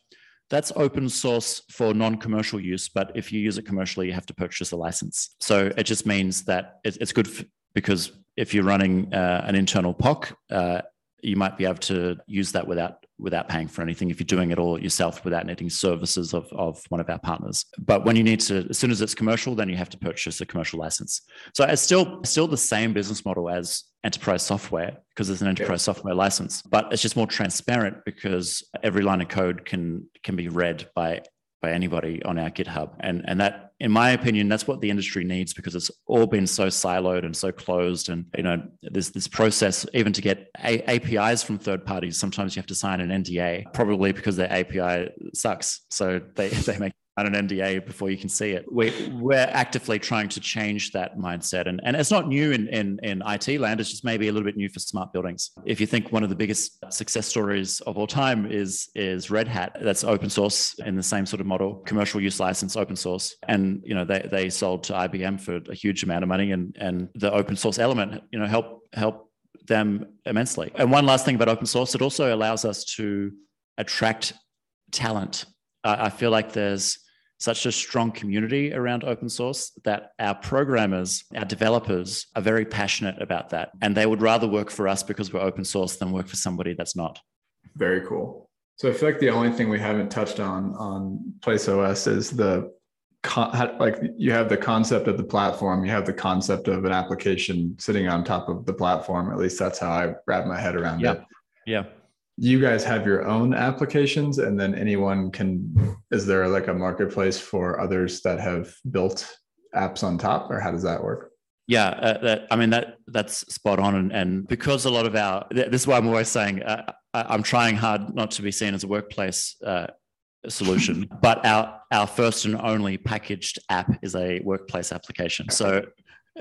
That's open source for non-commercial use but if you use it commercially you have to purchase a license. So it just means that it's good because if you're running uh, an internal POC, uh, you might be able to use that without without paying for anything if you're doing it all yourself without needing services of, of one of our partners. But when you need to, as soon as it's commercial, then you have to purchase a commercial license. So it's still still the same business model as enterprise software because it's an enterprise yeah. software license, but it's just more transparent because every line of code can can be read by by anybody on our GitHub. And, and that, in my opinion, that's what the industry needs because it's all been so siloed and so closed. And, you know, there's this process, even to get A- APIs from third parties, sometimes you have to sign an NDA, probably because their API sucks. So they, they make an NDA before you can see it. We, we're actively trying to change that mindset. And, and it's not new in, in, in IT land, it's just maybe a little bit new for smart buildings. If you think one of the biggest success stories of all time is, is Red Hat, that's open source in the same sort of model, commercial use license, open source. And, you know, they, they sold to IBM for a huge amount of money and, and the open source element, you know, help, help them immensely. And one last thing about open source, it also allows us to attract talent. I feel like there's such a strong community around open source that our programmers, our developers are very passionate about that. And they would rather work for us because we're open source than work for somebody that's not. Very cool. So I feel like the only thing we haven't touched on on PlaceOS is the like you have the concept of the platform, you have the concept of an application sitting on top of the platform. At least that's how I wrap my head around yeah. it. Yeah you guys have your own applications and then anyone can is there like a marketplace for others that have built apps on top or how does that work? Yeah uh, that, i mean that that's spot on and, and, because a lot of our this is why i'm always saying uh, i'm trying hard not to be seen as a workplace uh, solution but our our first and only packaged app is a workplace application. So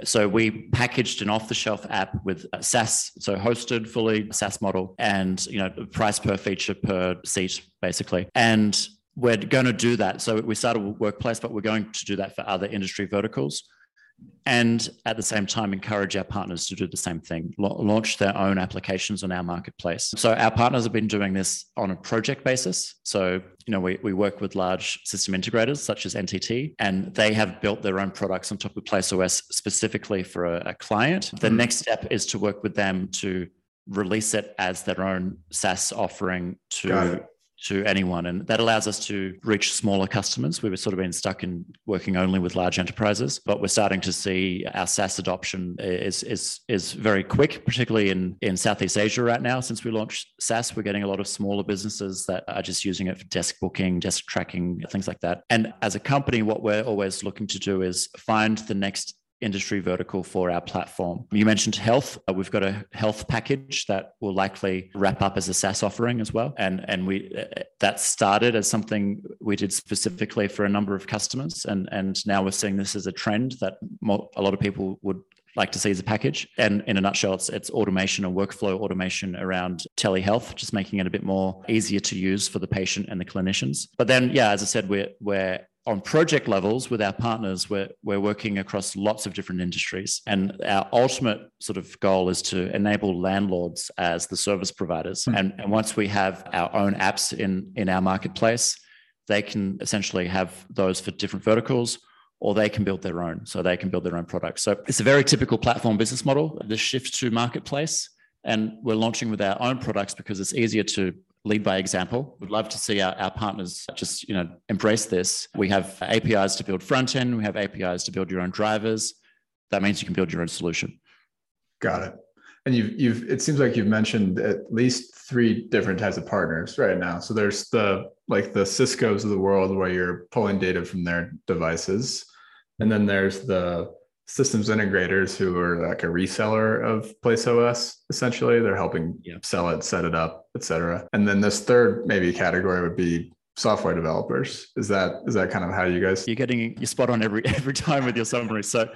so we packaged an off-the-shelf app with SaaS, so hosted fully SaaS model, and you know price per feature per seat basically. And we're going to do that. So we started with workplace, but we're going to do that for other industry verticals and at the same time encourage our partners to do the same thing launch their own applications on our marketplace. So our partners have been doing this on a project basis. So you know we, we work with large system integrators such as NTT and they have built their own products on top of PlaceOS specifically for a, a client. The mm-hmm. next step is to work with them to release it as their own SaaS offering to to anyone. And that allows us to reach smaller customers. We were sort of been stuck in working only with large enterprises, but we're starting to see our SaaS adoption is, is, is very quick, particularly in, in Southeast Asia right now. Since we launched SaaS, we're getting a lot of smaller businesses that are just using it for desk booking, desk tracking, things like that. And as a company, what we're always looking to do is find the next industry vertical for our platform. You mentioned health. Uh, we've got a health package that will likely wrap up as a SaaS offering as well. And, and we uh, that started as something we did specifically for a number of customers. And, and now we're seeing this as a trend that a lot of people would like to see as a package. And in a nutshell, it's, it's automation and workflow automation around telehealth, just making it a bit more easier to use for the patient and the clinicians. But then, yeah, as I said, we're, we're on project levels with our partners, we're, we're working across lots of different industries. And our ultimate sort of goal is to enable landlords as the service providers. Mm-hmm. And, and once we have our own apps in, in our marketplace, they can essentially have those for different verticals or they can build their own. So they can build their own products. So it's a very typical platform business model, the shift to marketplace. And we're launching with our own products because it's easier to lead by example. We'd love to see our, our partners just, you know, embrace this. We have APIs to build front end, we have APIs to build your own drivers. That means you can build your own solution. Got it. And you've you've it seems like you've mentioned at least three different types of partners right now. So there's the like the Cisco's of the world where you're pulling data from their devices. And then there's the systems integrators who are like a reseller of PlaceOS. Essentially, they're helping yeah. sell it, set it up, etc. And then this third maybe category would be software developers. Is that is that kind of how you guys? You're getting you spot on every every time with your summary. So.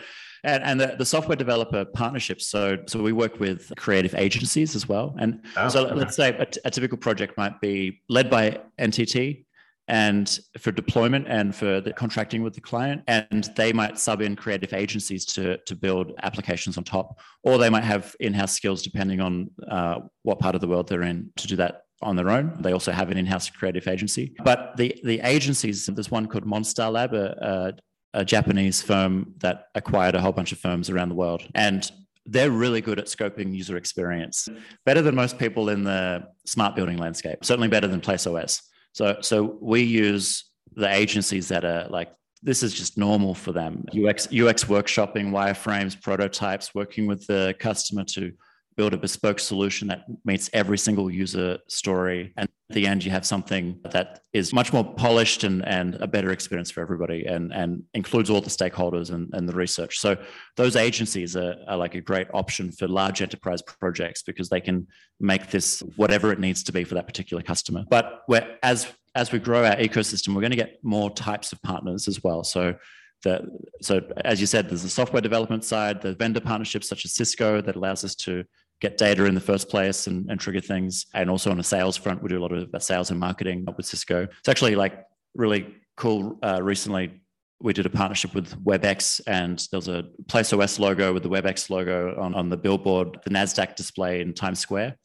And, and the, the, software developer partnerships. So, so we work with creative agencies as well. And oh, so okay. let's say a, a typical project might be led by NTT, and for deployment and for the contracting with the client. And they might sub in creative agencies to, to build applications on top, or they might have in-house skills depending on uh, what part of the world they're in to do that on their own. They also have an in-house creative agency. But the the agencies, there's one called Monstar Lab, a, a, a Japanese firm that acquired a whole bunch of firms around the world. And they're really good at scoping user experience, better than most people in the smart building landscape, certainly better than PlaceOS. So, so we use the agencies that are like this is just normal for them. UX UX workshopping, wireframes, prototypes, working with the customer to build a bespoke solution that meets every single user story. And at the end, you have something that is much more polished and, and a better experience for everybody and, and includes all the stakeholders and, and the research. So those agencies are, are like a great option for large enterprise projects because they can make this whatever it needs to be for that particular customer. But as as we grow our ecosystem, we're going to get more types of partners as well. So the, so as you said, there's the software development side, the vendor partnerships such as Cisco that allows us to get data in the first place and, and trigger things. And also on a sales front, we do a lot of sales and marketing with Cisco. It's actually like really cool. Uh, recently, we did a partnership with WebEx, and there was a PlaceOS logo with the WebEx logo on, on the billboard, the NASDAQ display in Times Square.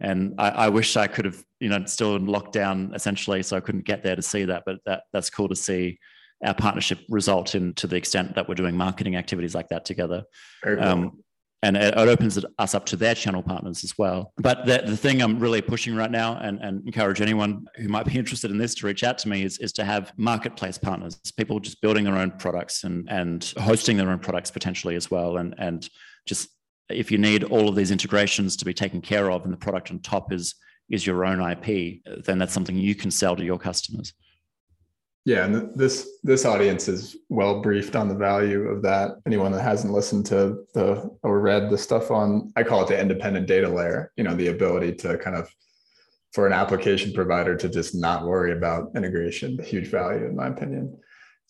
And I, I, wish I could have, you know, still in lockdown essentially, so I couldn't get there to see that. But that, that's cool to see our partnership result in to the extent that we're doing marketing activities like that together. Cool. Um, and it, opens us up to their channel partners as well. But the, the thing I'm really pushing right now and, and encourage anyone who might be interested in this to reach out to me is, is to have marketplace partners, people just building their own products and, and hosting their own products potentially as well. And, and just if you need all of these integrations to be taken care of and the product on top is, is your own IP, then that's something you can sell to your customers. Yeah, and this this audience is well briefed on the value of that. Anyone that hasn't listened to the or read the stuff on, I call it the independent data layer. You know, the ability to kind of for an application provider to just not worry about integration, huge value in my opinion.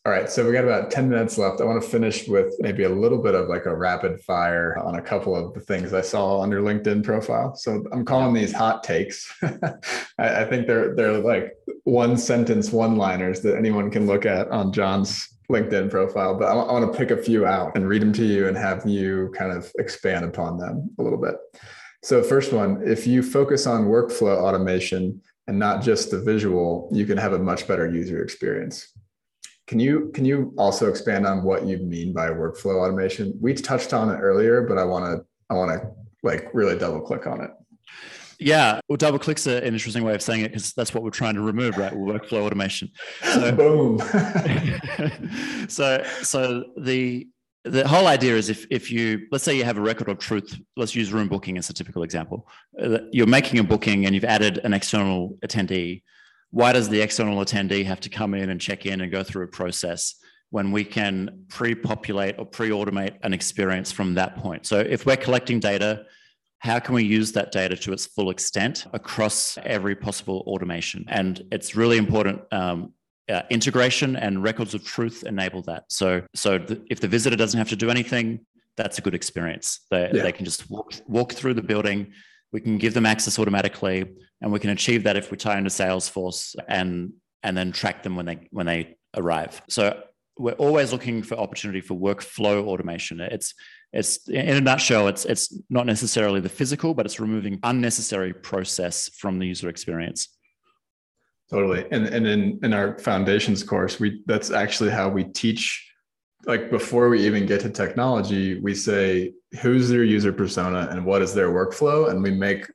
All right, so we got about 10 minutes left. I want to finish with maybe a little bit of like a rapid fire on a couple of the things I saw on your LinkedIn profile. So I'm calling these hot takes. I, think they're they're like one sentence one liners that anyone can look at on Jon's LinkedIn profile, but I, I want to pick a few out and read them to you and have you kind of expand upon them a little bit. So first one, if you focus on workflow automation and not just the visual, you can have a much better user experience. Can you can you also expand on what you mean by workflow automation? We touched on it earlier, but I want to I want to like really double click on it. Yeah, well, double clicks an interesting way of saying it because that's what we're trying to remove, right? Workflow automation. So, Boom. so, so the the whole idea is if if you let's say you have a record of truth, let's use room booking as a typical example. Uh, you're making a booking and you've added an external attendee. Why does the external attendee have to come in and check in and go through a process? when we can pre-populate or pre-automate an experience from that point. So if we're collecting data, how can we use that data to its full extent across every possible automation? And it's really important. Um, uh, integration and records of truth enable that. So, so the, if the visitor doesn't have to do anything, that's a good experience. They, yeah. they can just walk, walk through the building. We can give them access automatically, and we can achieve that if we tie into Salesforce and and then track them when they when they arrive. So we're always looking for opportunity for workflow automation. It's it's in a nutshell, it's it's not necessarily the physical, but it's removing unnecessary process from the user experience. Totally. And and in, in our foundations course, we that's actually how we teach like before we even get to technology, we say who's their user persona and what is their workflow. And we make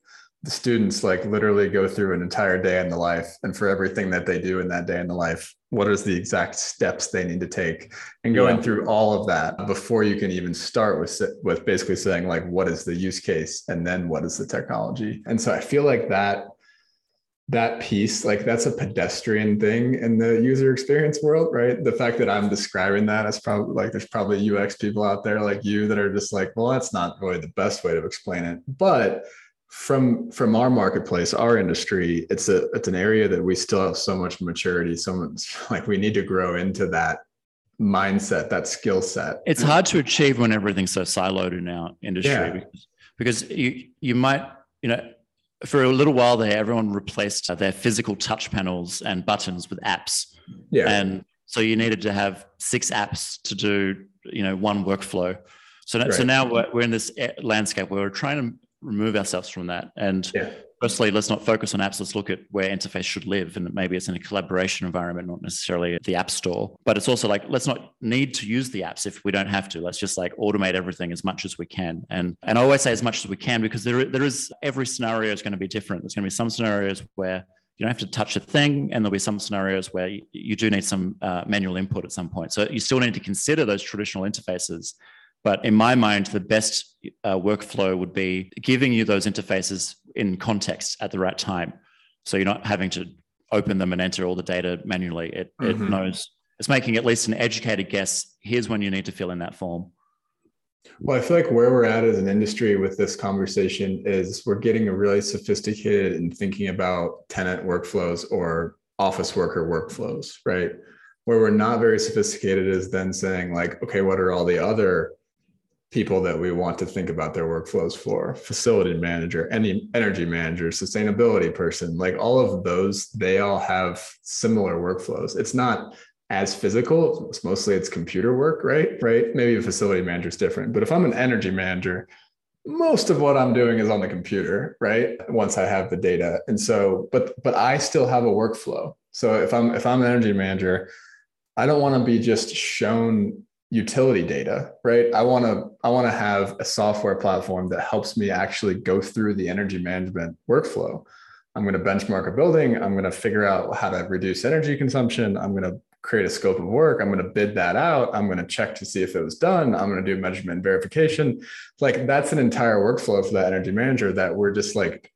the students like literally go through an entire day in the life and for everything that they do in that day in the life what is the exact steps they need to take and going yeah. through all of that before you can even start with with basically saying like what is the use case and then what is the technology and so i feel like that that piece like that's a pedestrian thing in the user experience world right? The fact that i'm describing that is probably like there's probably ux people out there like you that are just like well that's not really the best way to explain it. But from from our marketplace our industry it's a it's an area that we still have so much maturity so much like we need to grow into that mindset that skill set. It's hard to achieve when everything's so siloed in our industry yeah. because, because you you might you know for a little while there everyone replaced their physical touch panels and buttons with apps yeah and so you needed to have six apps to do you know one workflow so, right. so now we're, we're in this eh, landscape where we're trying to remove ourselves from that. And yeah. Firstly, let's not focus on apps. Let's look at where interface should live. And maybe it's in a collaboration environment, not necessarily the app store. But it's also like, let's not need to use the apps if we don't have to. Let's just like automate everything as much as we can. And and I always say as much as we can because there, there is every scenario is going to be different. There's going to be some scenarios where you don't have to touch a thing and there'll be some scenarios where you, do need some uh, manual input at some point so you still need to consider those traditional interfaces but in my mind, the best uh, workflow would be giving you those interfaces in context at the right time. So you're not having to open them and enter all the data manually. It, mm-hmm. it knows, it's making at least an educated guess. Here's when you need to fill in that form. Well, I feel like where we're at as an industry with this conversation is we're getting really sophisticated in thinking about tenant workflows or office worker workflows, right? Where we're not very sophisticated is then saying, like, okay, what are all the other people that we want to think about their workflows for facility manager any energy manager sustainability person like all of those they all have similar workflows. It's not as physical it's mostly it's computer work right? Right? Maybe a facility manager is different but if i'm an energy manager most of what i'm doing is on the computer right once i have the data. And so but but i still have a workflow. So if i'm if i'm an energy manager i don't want to be just shown utility data right? I want to i want to have a software platform that helps me actually go through the energy management workflow. I'm going to benchmark a building i'm going to figure out how to reduce energy consumption i'm going to create a scope of work i'm going to bid that out i'm going to check to see if it was done i'm going to do measurement verification. Like that's an entire workflow for that energy manager that we're just like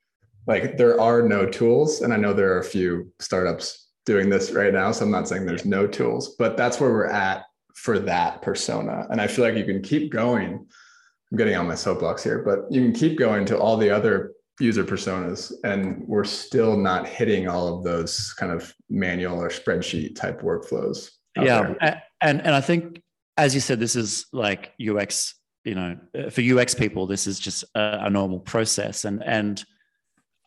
like there are no tools and i know there are a few startups doing this right now so i'm not saying there's no tools but that's where we're at for that persona. And I feel like you can keep going. I'm getting on my soapbox here, but you can keep going to all the other user personas and we're still not hitting all of those kind of manual or spreadsheet type workflows. Yeah. There. And and I think as you said this is like UX, you know, for UX people this is just a, a normal process and and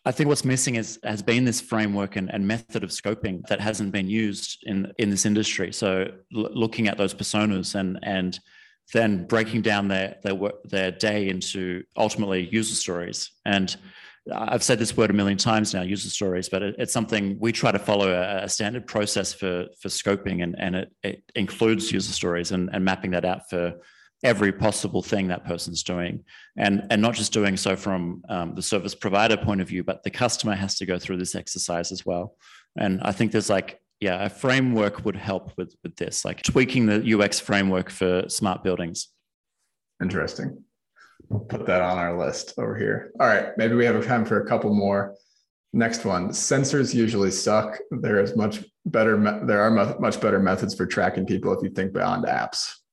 I think what's missing is has been this framework and, and method of scoping that hasn't been used in in this industry. So l- looking at those personas and and then breaking down their their work, their day into ultimately user stories. And I've said this word a million times now, user stories, but it, it's something we try to follow a, a, standard process for for scoping, and and it, it includes user stories and, and mapping that out for every possible thing that person's doing. And and not just doing so from um, the service provider point of view but the customer has to go through this exercise as well. And i think there's like yeah a framework would help with with this like tweaking the ux framework for smart buildings. Interesting. We'll put that on our list over here. All right maybe we have time for a couple more. Next one sensors usually suck. There is much better there are much better methods for tracking people if you think beyond apps.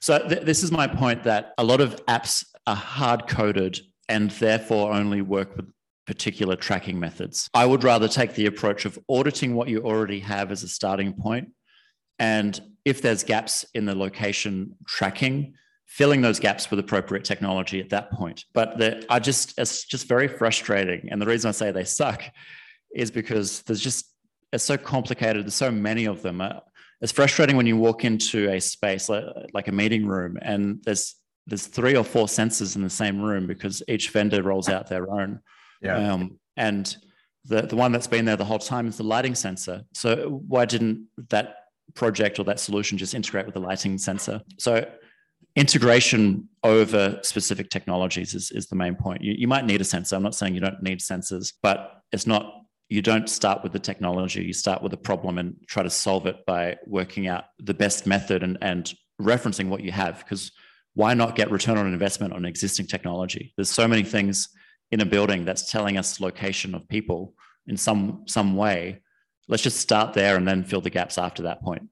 So th- this is my point that a lot of apps are hard coded and therefore only work with particular tracking methods. I would rather take the approach of auditing what you already have as a starting point, and if there's gaps in the location tracking, filling those gaps with appropriate technology at that point. But I just it's just very frustrating, and the reason I say they suck is because there's just it's so complicated. There's so many of them. Uh, It's frustrating when you walk into a space like, like a meeting room and there's there's three or four sensors in the same room because each vendor rolls out their own. Yeah. Um, and the, the one that's been there the whole time is the lighting sensor. So why didn't that project or that solution just integrate with the lighting sensor? So integration over specific technologies is, is the main point. You, you might need a sensor. I'm not saying you don't need sensors, but it's not you don't start with the technology, you start with a problem and try to solve it by working out the best method and, and referencing what you have. Because why not get return on investment on existing technology? There's so many things in a building that's telling us location of people in some some way. Let's just start there and then fill the gaps after that point.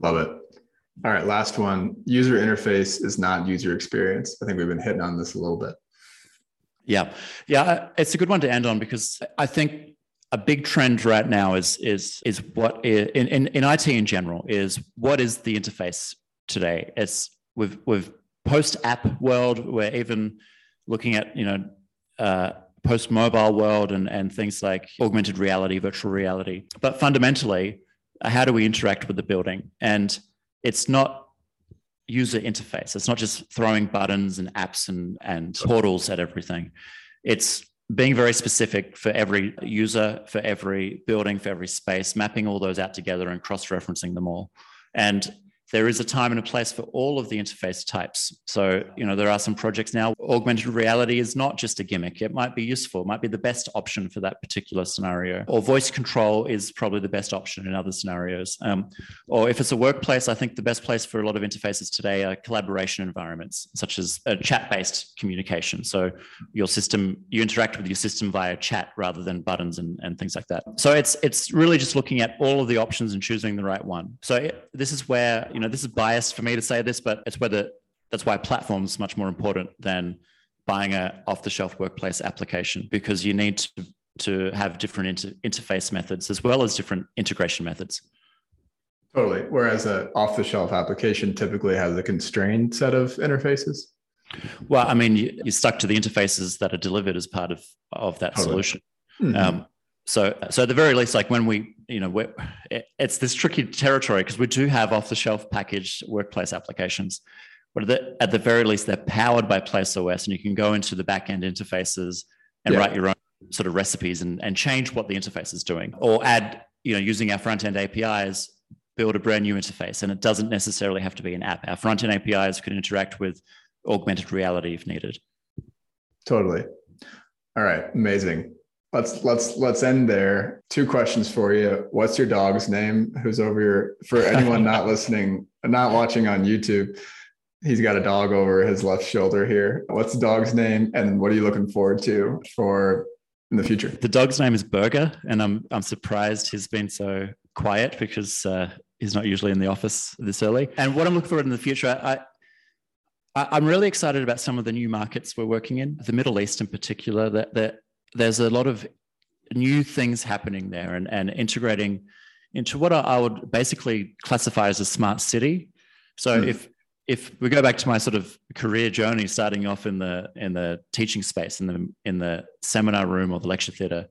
Love it. All right, last one. User interface is not user experience. I think we've been hitting on this a little bit. Yeah, yeah, it's a good one to end on because I think a big trend right now is is is what in, in in IT in general is what is the interface today? It's with with post app world, we're even looking at you know uh, post mobile world and and things like augmented reality, virtual reality. But fundamentally, how do we interact with the building? And it's not user interface. It's not just throwing buttons and apps and, and portals at everything. It's being very specific for every user, for every building, for every space, mapping all those out together and cross referencing them all. And there is a time and a place for all of the interface types. So, you know, there are some projects now. Augmented reality is not just a gimmick. It might be useful, it might be the best option for that particular scenario. Or voice control is probably the best option in other scenarios. Um, or if it's a workplace, I think the best place for a lot of interfaces today are collaboration environments, such as a chat-based communication. So your system, you interact with your system via chat rather than buttons and, and things like that. So it's it's really just looking at all of the options and choosing the right one. So it, this is where you know, this is biased for me to say this, but it's whether that's why platforms much more important than buying a off-the-shelf workplace application because you need to, to have different inter- interface methods as well as different integration methods. Totally. Whereas an off-the-shelf application typically has a constrained set of interfaces. Well, I mean, you, are stuck to the interfaces that are delivered as part of of that totally. solution. Mm-hmm. Um, so, so at the very least, like when we, you know, it's this tricky territory because we do have off-the-shelf packaged workplace applications, but at the, at the, very least, they're powered by PlaceOS, and you can go into the back-end interfaces and yeah. write your own sort of recipes and, and change what the interface is doing, or add, you know, using our front-end APIs, build a brand new interface, and it doesn't necessarily have to be an app. Our front-end APIs can interact with augmented reality if needed. Totally. All right, amazing let's let's let's end there. Two questions for you. What's your dog's name? Who's over here for anyone not listening not watching on youtube he's got a dog over his left shoulder here. What's the dog's name and what are you looking forward to for in the future? The dog's name is burger and i'm i'm surprised he's been so quiet because uh, he's not usually in the office this early. And what i'm looking forward in the future i I'm really excited about some of the new markets we're working in, the Middle East in particular. That, that there's a lot of new things happening there and, and integrating into what I would basically classify as a smart city. So mm. if if we go back to my sort of career journey, starting off in the in the teaching space, in the in the seminar room or the lecture theatre,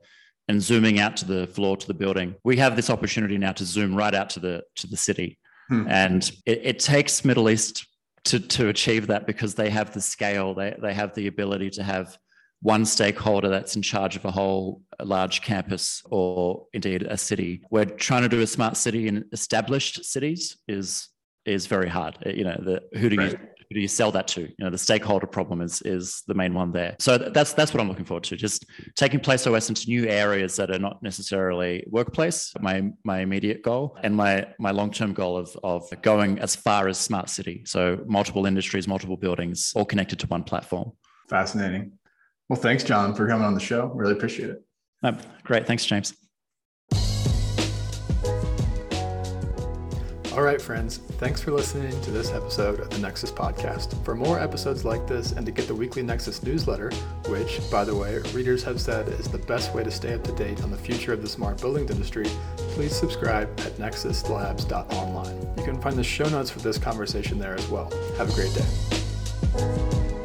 and zooming out to the floor to the building, we have this opportunity now to zoom right out to the to the city, hmm. and it, it, takes Middle East to to achieve that because they have the scale, they they have the ability to have one stakeholder that's in charge of a whole large campus or indeed a city. We're trying to do a smart city in established cities is is very hard. Uh, you know, the, who do right. you who do you sell that to? You know, the stakeholder problem is is the main one there. So that's that's what I'm looking forward to. Just taking PlaceOS into new areas that are not necessarily workplace. My my immediate goal and my my long term goal of of going as far as smart city. So multiple industries, multiple buildings, all connected to one platform. Fascinating. Well, thanks, Jon, for coming on the show. Really appreciate it. Oh, great. Thanks, James. All right, friends, thanks for listening to this episode of the Nexus Podcast. For more episodes like this and to get the weekly Nexus newsletter, which, by the way, readers have said is the best way to stay up to date on the future of the smart buildings industry, please subscribe at nexuslabs.online. You can find the show notes for this conversation there as well. Have a great day.